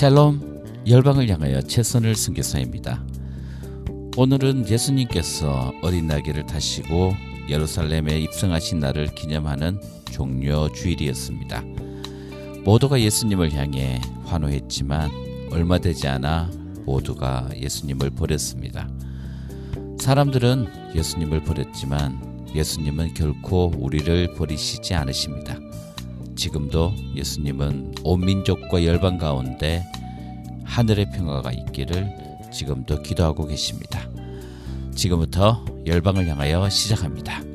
샬롬 열방을 향하여 최선을 승교사입니다. 오늘은 예수님께서 어린 나귀를 타시고 예루살렘에 입성하신 날을 기념하는 종려 주일이었습니다. 모두가 예수님을 향해 환호했지만 얼마 되지 않아 모두가 예수님을 버렸습니다. 사람들은 예수님을 버렸지만 예수님은 결코 우리를 버리시지 않으십니다. 지금도 예수님은 온 민족과 열방 가운데 하늘의 평화가 있기를 지금도 기도하고 계십니다. 지금부터 열방을 향하여 시작합니다.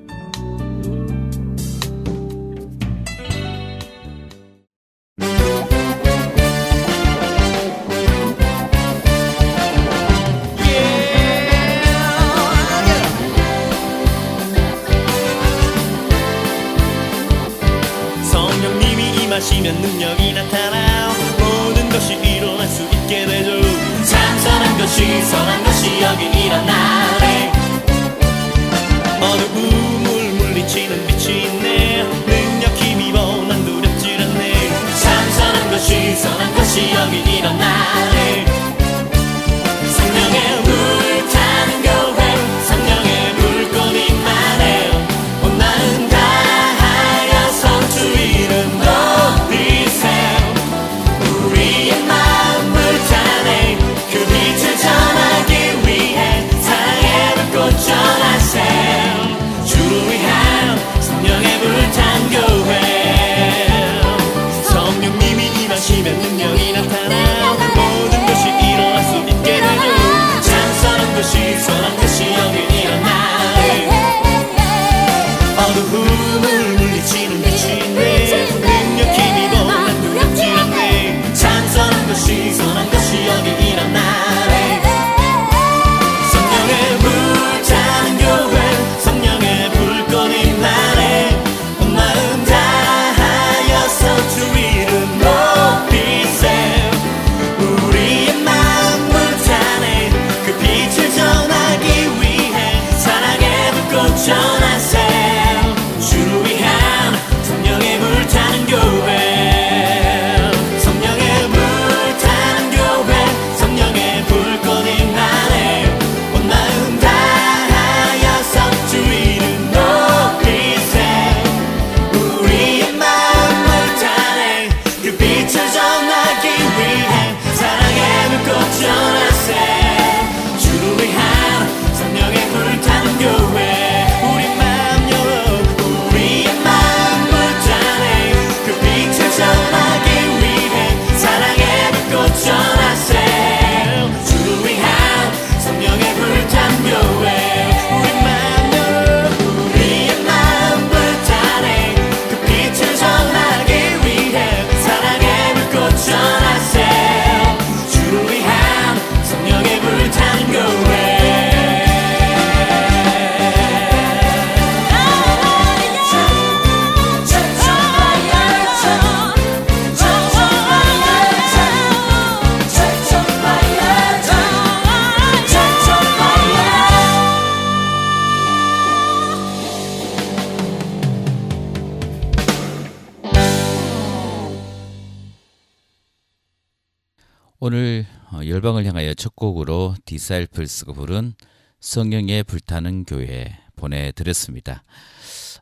디사이플스가 부른 성령의 불타는 교회 보내드렸습니다.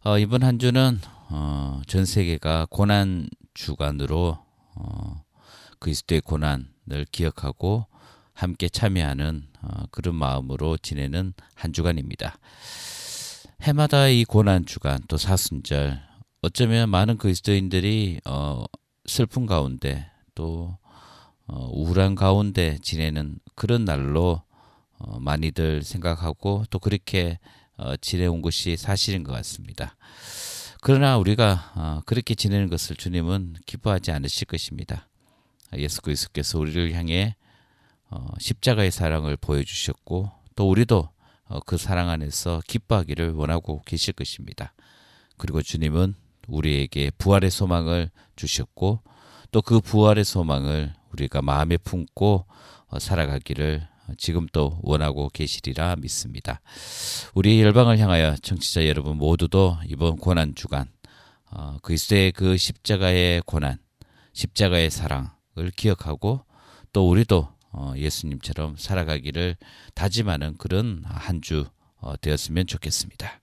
어, 이번 한 주는 어, 전 세계가 고난 주간으로 어, 그리스도의 고난을 기억하고 함께 참여하는 어, 그런 마음으로 지내는 한 주간입니다. 해마다 이 고난 주간 또 사순절 어쩌면 많은 그리스도인들이 어, 슬픔 가운데 또 어, 우울한 가운데 지내는 그런 날로 어, 많이들 생각하고 또 그렇게 어, 지내온 것이 사실인 것 같습니다. 그러나 우리가 어, 그렇게 지내는 것을 주님은 기뻐하지 않으실 것입니다. 예수 그리스도께서 우리를 향해 어, 십자가의 사랑을 보여주셨고 또 우리도 어, 그 사랑 안에서 기뻐하기를 원하고 계실 것입니다. 그리고 주님은 우리에게 부활의 소망을 주셨고 또 그 부활의 소망을 우리가 마음에 품고 어, 살아가기를 지금도 원하고 계시리라 믿습니다. 우리 열방을 향하여 청취자 여러분 모두도 이번 고난 주간 어, 그리스도의 그 십자가의 고난, 십자가의 사랑을 기억하고 또 우리도 어, 예수님처럼 살아가기를 다짐하는 그런 한주 어, 되었으면 좋겠습니다.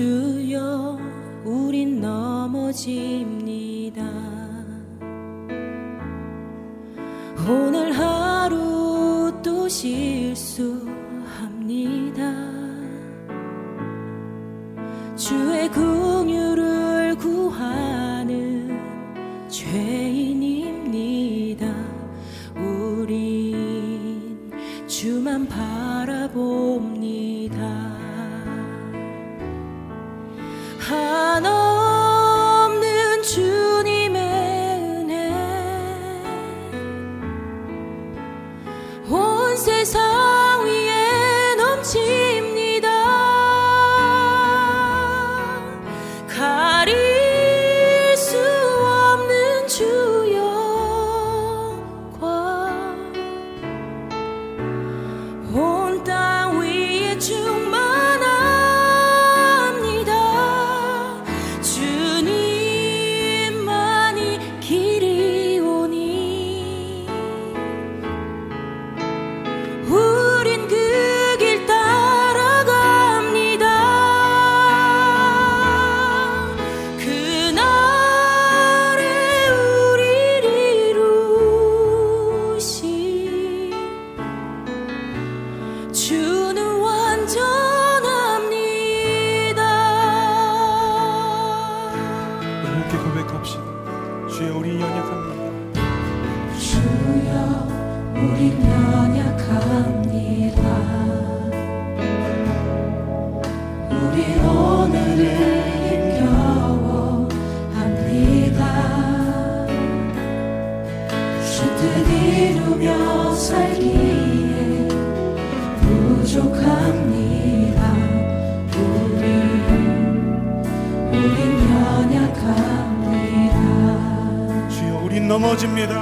주여 우린 넘어집니다. 무너집니다.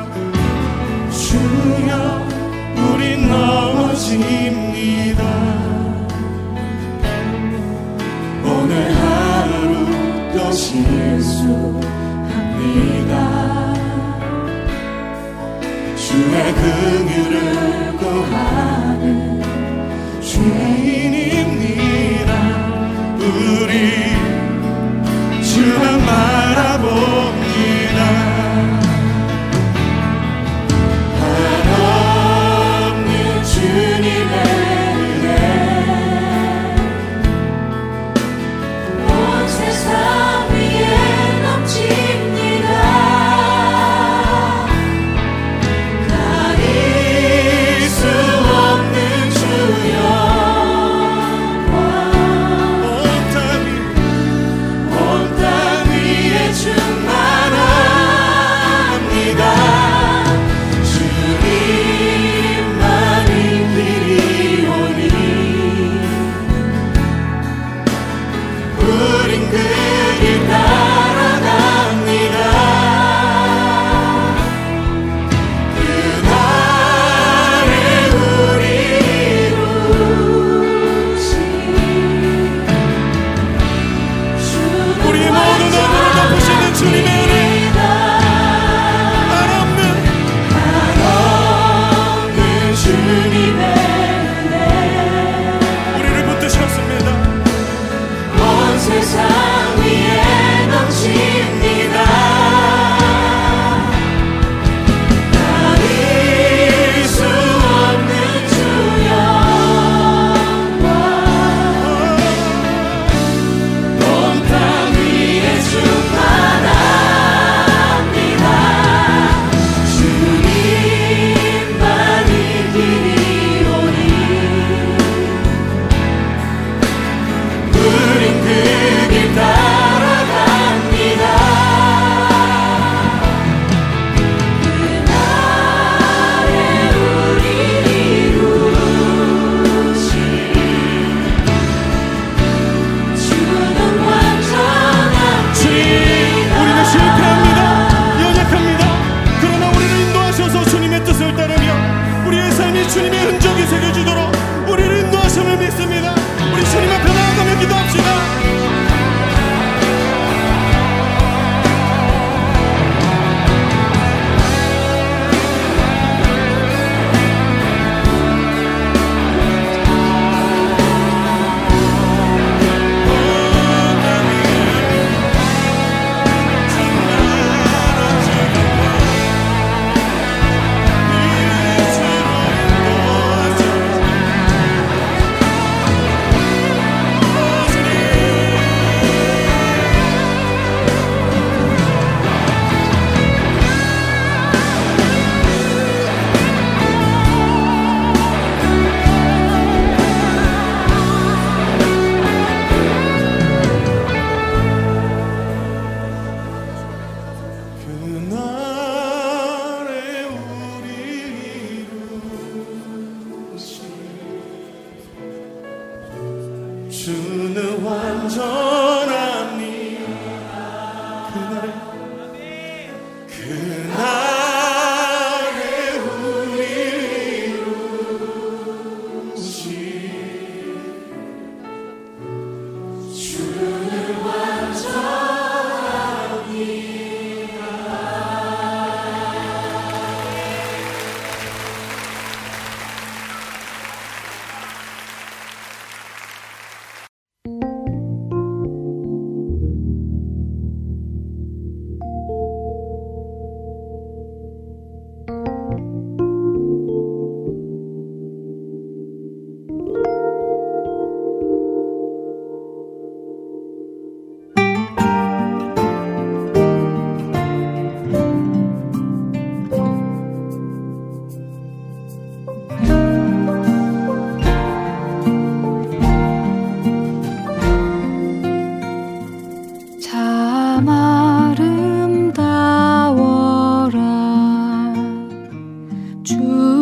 true.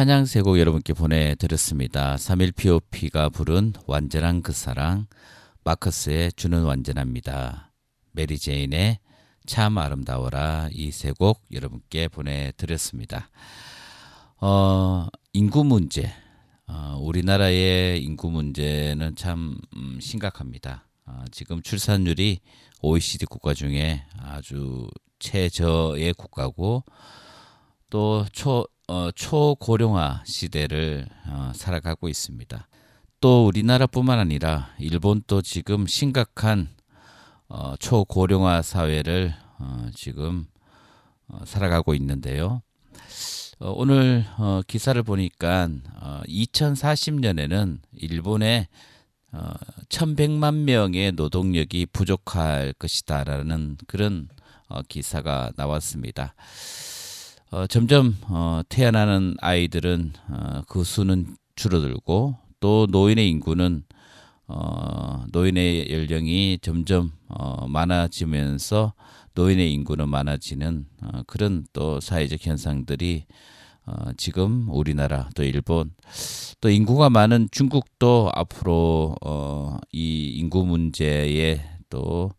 찬양 세 곡 여러분께 보내드렸습니다. 3.1POP가 부른 완전한 그 사랑, 마커스의 주는 완전합니다. 메리 제인의 참 아름다워라 이 세 곡 여러분께 보내드렸습니다. 어, 인구 문제, 어, 우리나라의 인구 문제는 참 음, 심각합니다. 어, 지금 출산율이 OECD 국가 중에 아주 최저의 국가고 또 초, 어, 초고령화 시대를 어, 살아가고 있습니다. 또 우리나라뿐만 아니라 일본도 지금 심각한 어, 초고령화 사회를 어, 지금 어, 살아가고 있는데요. 어, 오늘 어, 기사를 보니까 어, 2040년에는 일본에 어, 1,100만 명의 노동력이 부족할 것이다라는 그런 어, 기사가 나왔습니다. 어, 점점 어, 태어나는 아이들은 어, 그 수는 줄어들고 또 노인의 인구는 어, 노인의 연령이 점점 어, 많아지면서 노인의 인구는 많아지는 어, 그런 또 사회적 현상들이 어, 지금 우리나라 또 일본 또 인구가 많은 중국도 앞으로 어, 이 인구 문제에 또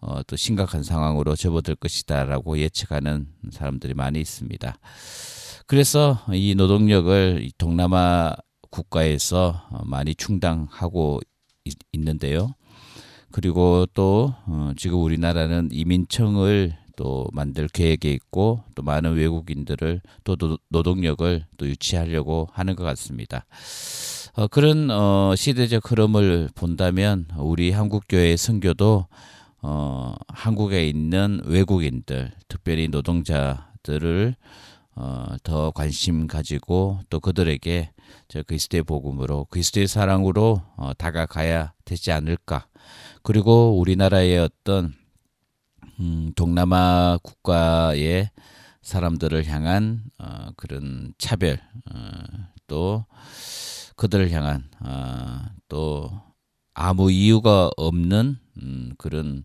어, 또 심각한 상황으로 접어들 것이다라고 예측하는 사람들이 많이 있습니다. 그래서 이 노동력을 이 동남아 국가에서 어, 많이 충당하고 있, 있는데요. 그리고 또 어, 지금 우리나라는 이민청을 또 만들 계획에 있고 또 많은 외국인들을 또 노- 노동력을 또 유치하려고 하는 것 같습니다. 어, 그런 어, 시대적 흐름을 본다면 우리 한국 교회 선교도 어, 한국에 있는 외국인들, 특별히 노동자들을 어, 더 관심 가지고 또 그들에게 저 그리스도의 복음으로 그리스도의 사랑으로 어, 다가가야 되지 않을까. 그리고 우리나라의 어떤 음, 동남아 국가의 사람들을 향한 어, 그런 차별 어, 또 그들을 향한 어, 또 아무 이유가 없는 음, 그런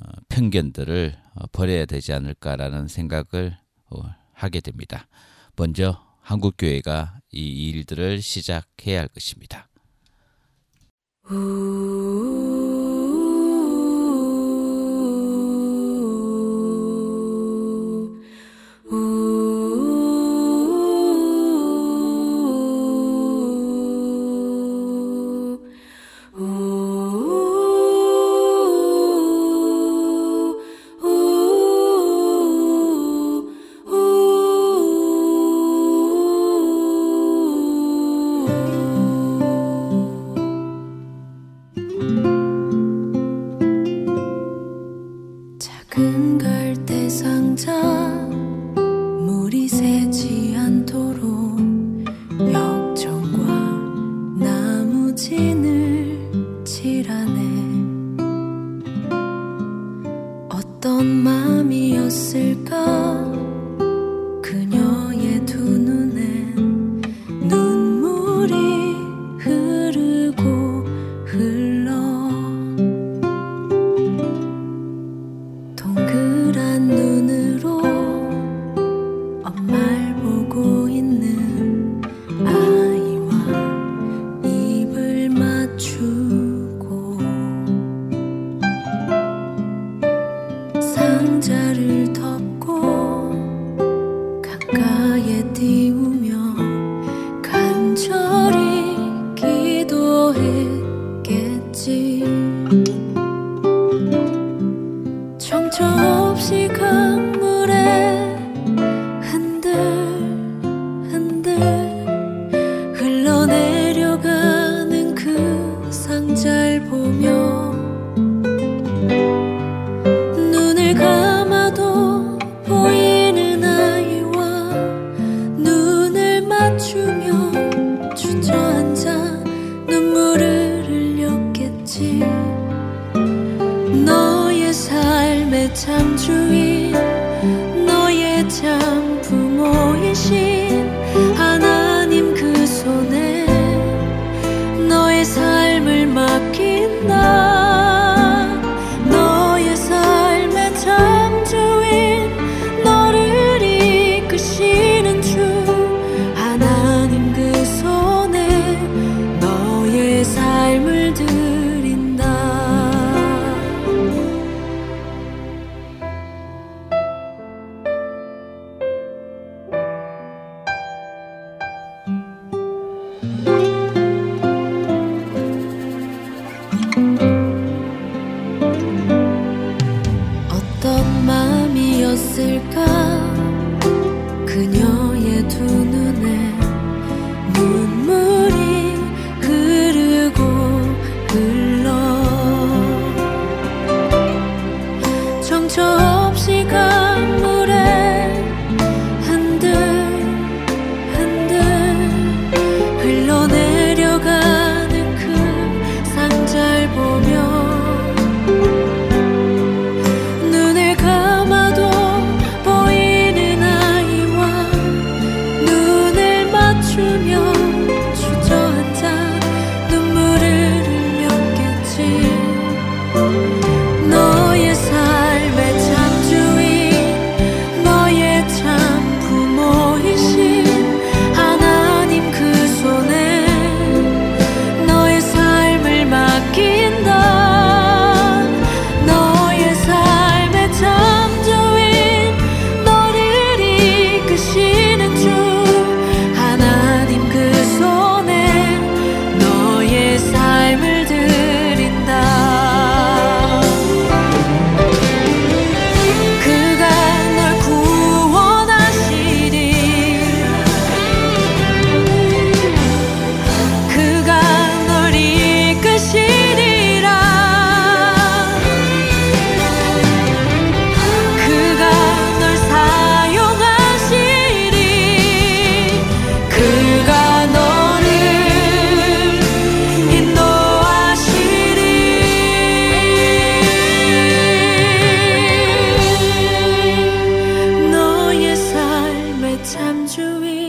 어, 편견들을 어, 버려야 되지 않을까라는 생각을 어, 하게 됩니다. 먼저 한국 교회가 이 일들을 시작해야 할 것입니다. 있을까? 참 주위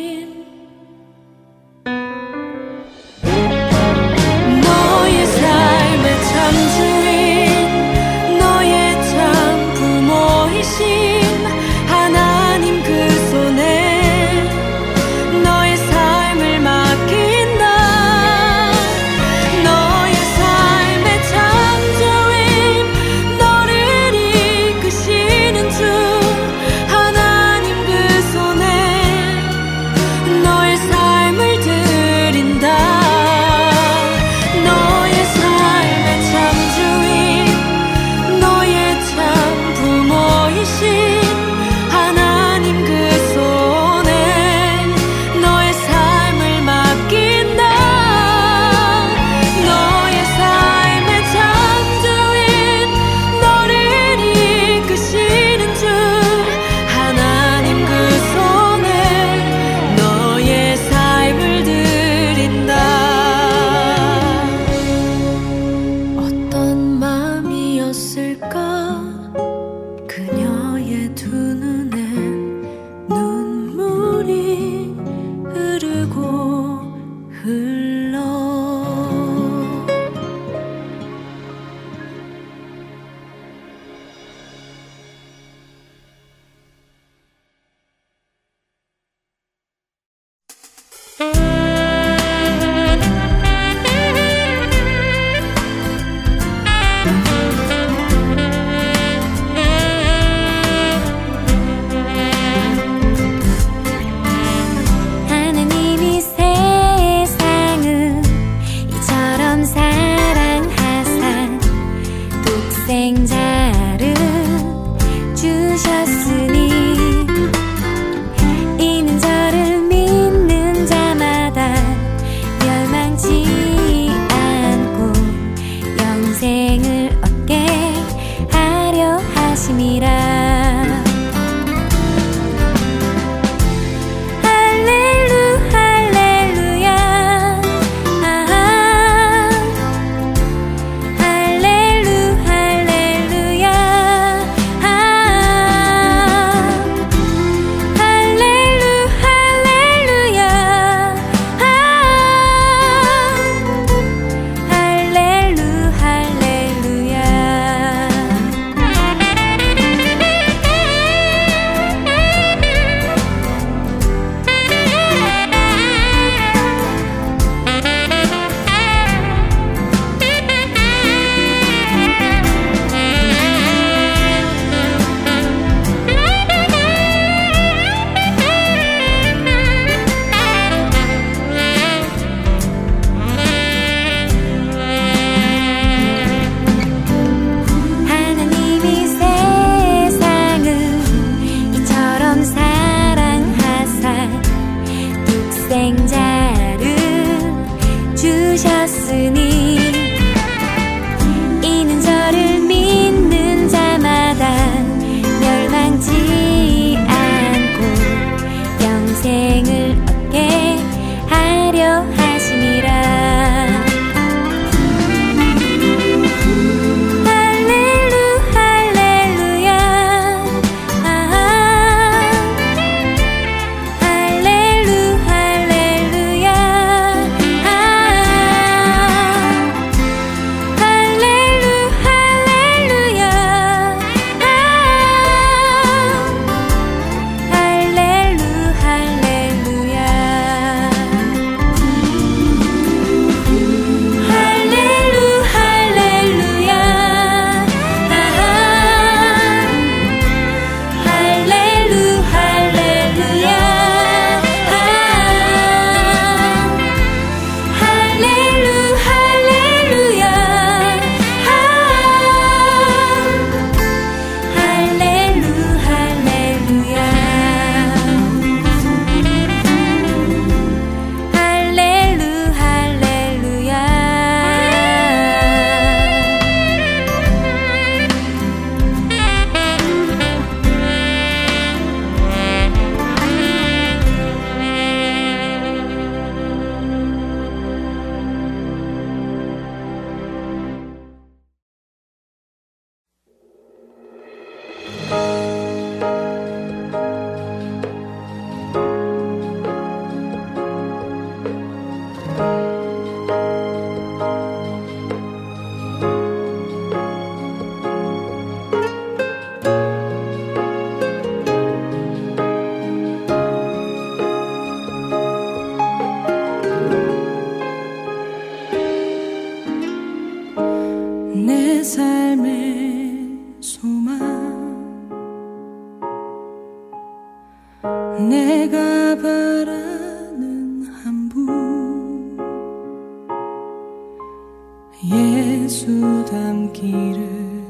수 닮기를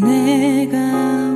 내가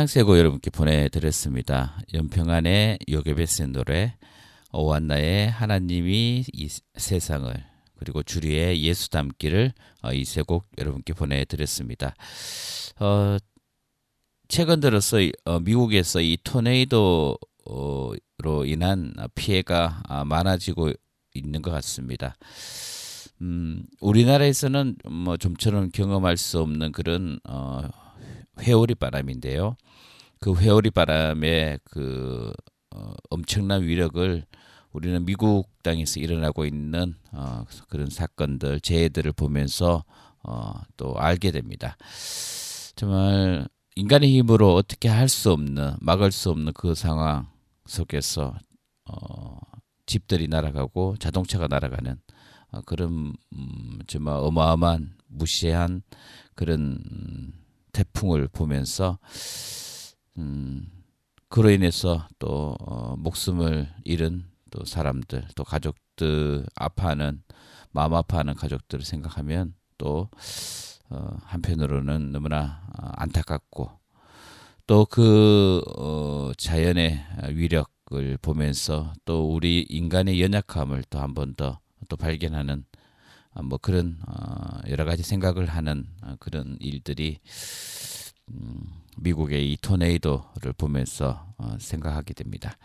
찬양세고 여러분께 보내드렸습니다. 연평안의 요괴베스의 노래 오한나의 하나님이 이 세상을 그리고 주리의 예수 닮기를 어, 이세 곡 여러분께 보내드렸습니다. 어, 최근 들어서 이- 어, 미국에서 이 토네이도로 인한 피해가 아, 많아지고 있는 것 같습니다. 음, 우리나라에서는 뭐 좀처럼 경험할 수 없는 그런 어, 회오리 바람인데요. 그 회오리 바람의 그 어, 엄청난 위력을 우리는 미국 땅에서 일어나고 있는 어, 그런 사건들, 재해들을 보면서 어, 또 알게 됩니다. 정말 인간의 힘으로 어떻게 할 수 없는, 막을 수 없는 그 상황 속에서 어, 집들이 날아가고 자동차가 날아가는 어, 그런 음, 정말 어마어마한 무시한 그런 음, 태풍을 보면서 음, 그로 인해서 또 어, 목숨을 잃은 또 사람들 또 가족들 아파하는 마음 아파하는 가족들을 생각하면 또 어, 한편으로는 너무나 어, 안타깝고 또그 어, 자연의 위력을 보면서 또 우리 인간의 연약함을 또 한 번 더 또 발견하는 어, 뭐 그런 어, 여러 가지 생각을 하는 어, 그런 일들이 음, 미국의 이 토네이도를 보면서 어, 생각하게 됩니다.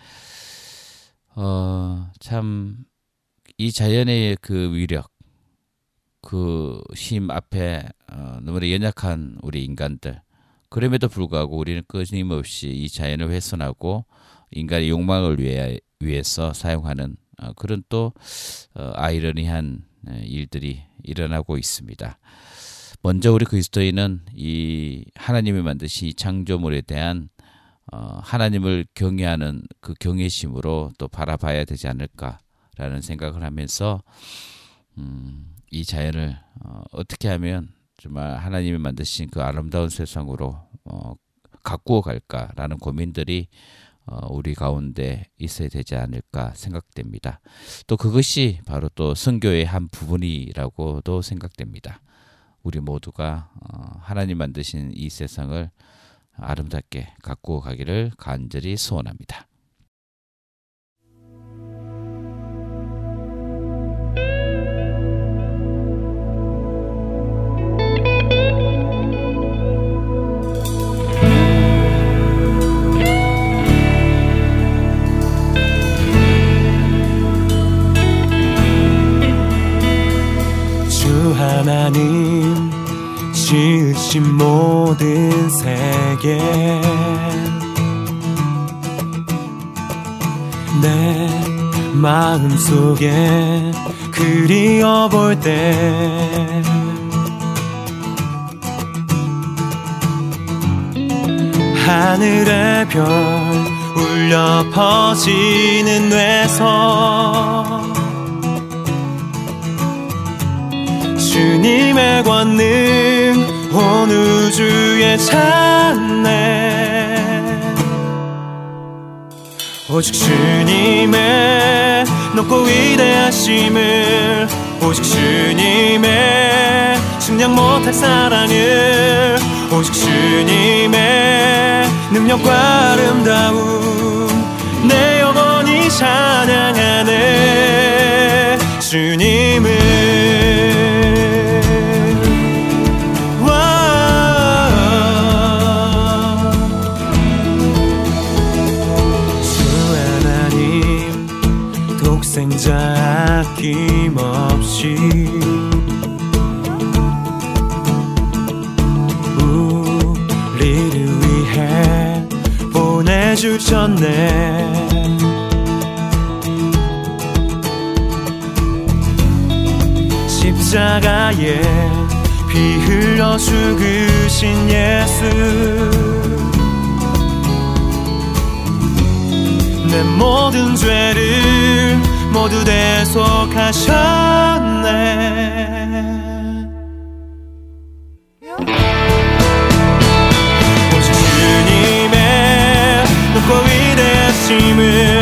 어, 참, 이 자연의 그 위력, 그 힘 앞에 어, 너무나 연약한 우리 인간들, 그럼에도 불구하고 우리는 끊임없이 이 자연을 훼손하고 인간의 욕망을 위해, 위해서 사용하는 어, 그런 또 어, 아이러니한 일들이 일어나고 있습니다. 먼저 우리 그리스도인은 이 하나님이 만드신 이 창조물에 대한 어, 하나님을 경외하는 그 경외심으로 또 바라봐야 되지 않을까라는 생각을 하면서 음, 이 자연을 어, 어떻게 하면 정말 하나님이 만드신 그 아름다운 세상으로 어, 가꾸어 갈까라는 고민들이 어, 우리 가운데 있어야 되지 않을까 생각됩니다. 또 그것이 바로 또 선교의 한 부분이라고도 생각됩니다. 우리 모두가 어, 하나님 만드신 이 세상을 아름답게 가꾸어 가기를 간절히 소원합니다. 하나님 지으신 모든 세계. 내 마음 속에 그리워 볼 때 하늘의 별 울려 퍼지는 뇌서 주님의 권능 온 우주에 찬네. 오직 주님의 높고 위대하심을 오직 주님의 측량 못할 사랑을 오직 주님의 능력과 아름다움 내 영혼이 찬양하네. 주님을 아낌없이 우리를 위해 보내주셨네. 십자가에 피 흘려 죽으신 예수. 내 모든 죄를 모두 대속하셨네. 오직 주님의 높고 위대하심을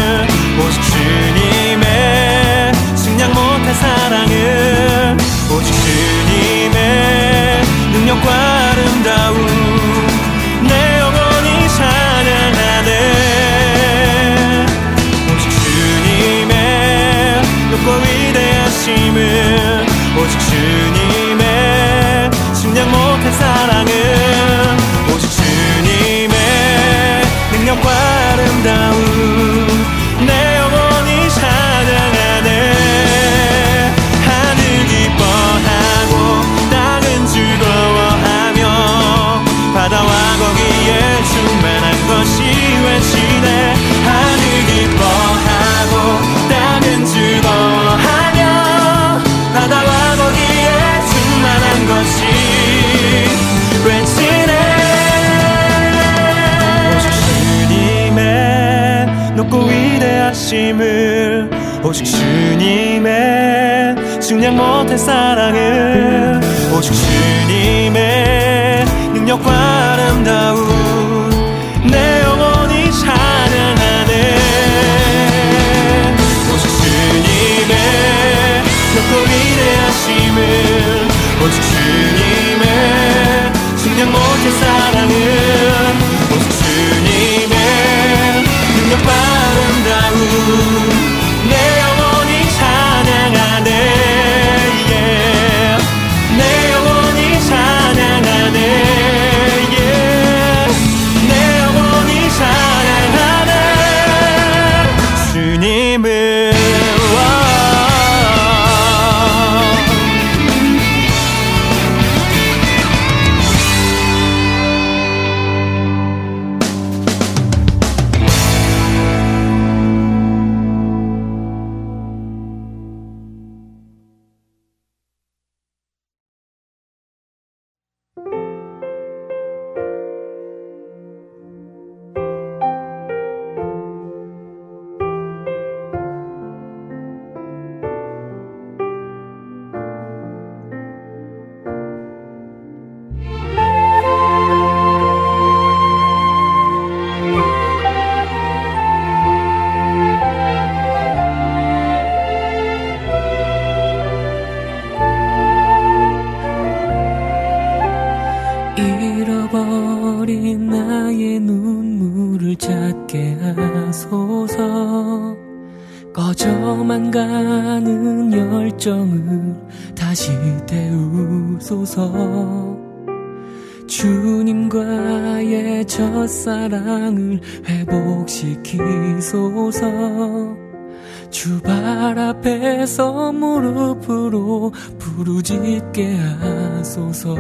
무릎으로 부르짖게 하소서.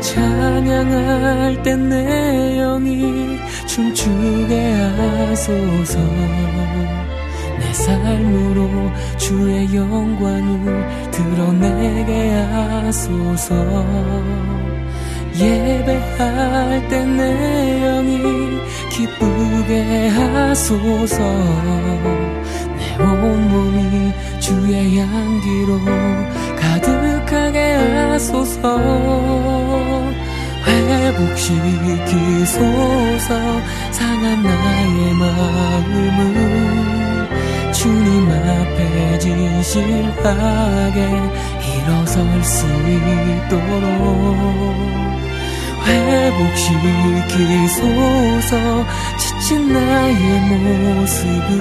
찬양할 때내 영이 춤추게 하소서. 내 삶으로 주의 영광을 드러내게 하소서. 예배할 때내 영이 기쁘게 하소서. 내 온몸이 주의 향기로 가득하게 하소서. 회복시키소서. 상한 나의 마음을 주님 앞에 진실하게 일어설 수 있도록 회복시키소서. 지친 나의 모습을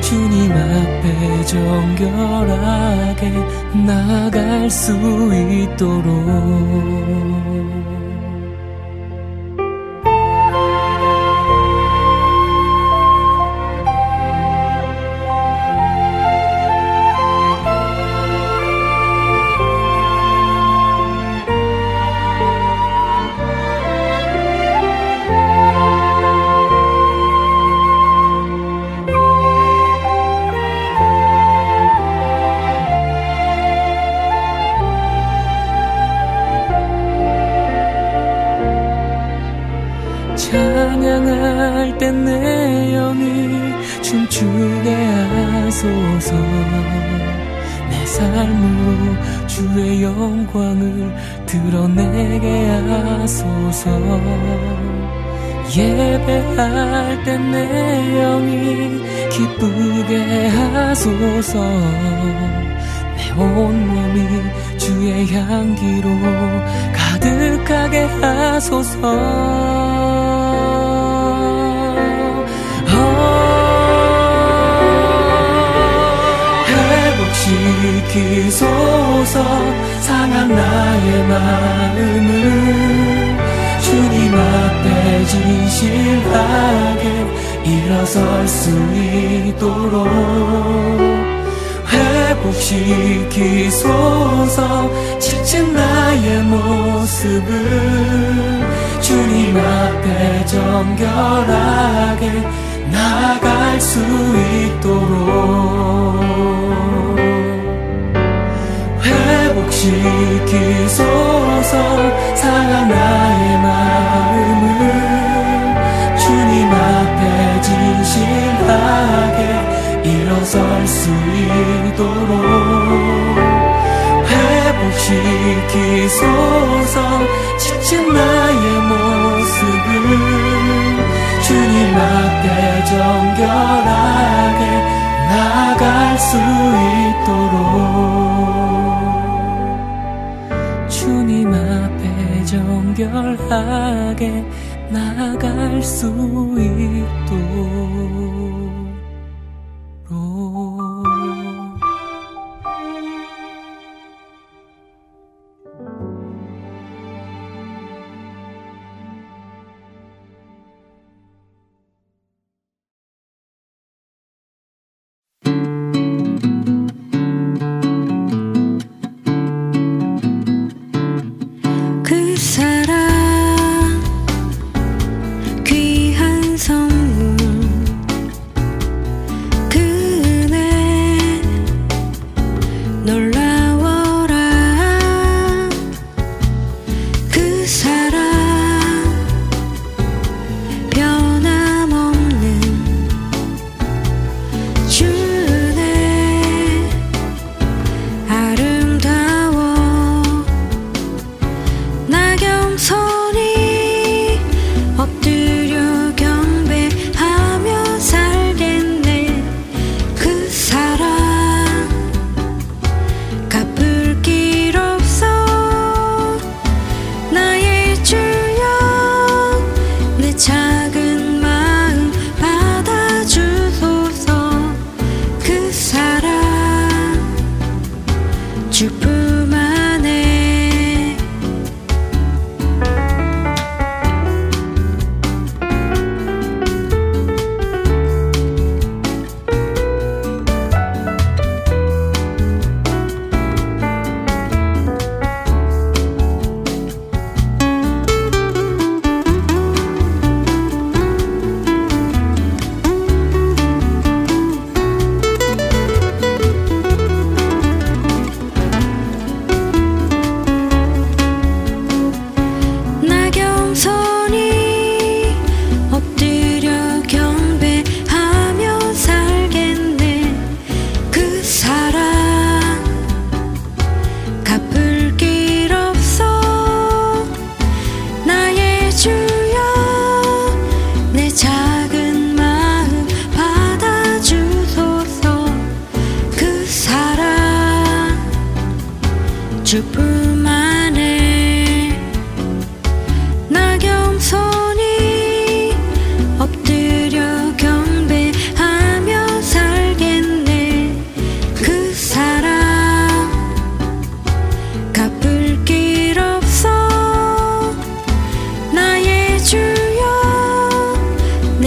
주님 앞에 정결하게 나갈 수 있도록 있도록 회복시키소서. 지친 나의 모습을 주님 앞에 정결하게 나갈 수 있도록 회복시키소서. 상한 나의 마음을 주님 수 있도록 회복시키소서. 지친 나의 모습을 주님 앞에 정결하게 나갈 수 있도록 주님 앞에 정결하게 나갈 수 있도록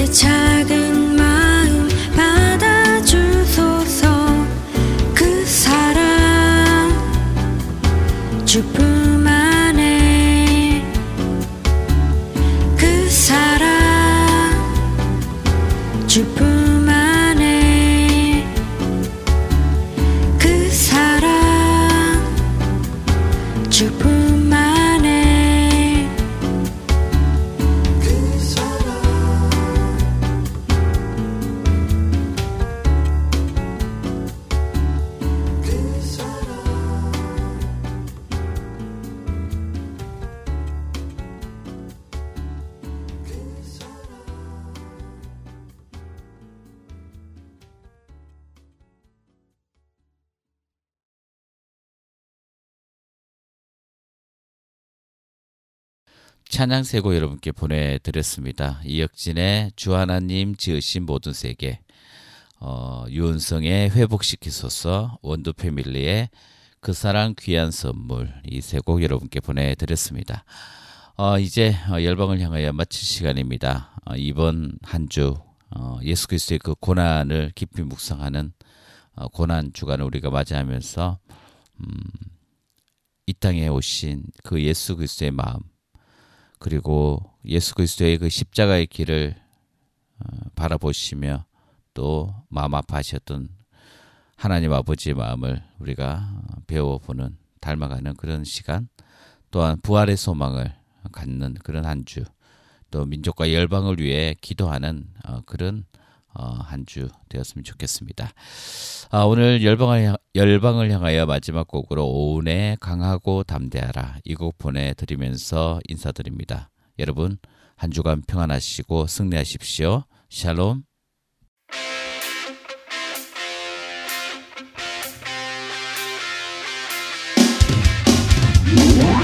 내 찬양 세고 여러분께 보내드렸습니다. 이혁진의 주 하나님 지으신 모든 세계, 어, 유은성의 회복시키소서, 원두 패밀리의 그 사랑 귀한 선물 이 세 곡 여러분께 보내드렸습니다. 어, 이제 어, 열방을 향하여 마칠 시간입니다. 어, 이번 한주 어, 예수 그리스도의 그 고난을 깊이 묵상하는 어, 고난 주간을 우리가 맞이하면서 음, 이 땅에 오신 그 예수 그리스도의 마음 그리고 예수 그리스도의 그 십자가의 길을 어, 바라보시며 또 마음 아파하셨던 하나님 아버지의 마음을 우리가 어, 배워보는 닮아가는 그런 시간 또한 부활의 소망을 갖는 그런 한 주 또 민족과 열방을 위해 기도하는 어, 그런 어, 한 주 되었으면 좋겠습니다. 아, 오늘 열방을, 향, 열방을 향하여 마지막 곡으로 오은의 강하고 담대하라 이 곡 보내드리면서 인사드립니다. 여러분 한 주간 평안하시고 승리하십시오. 샬롬. 전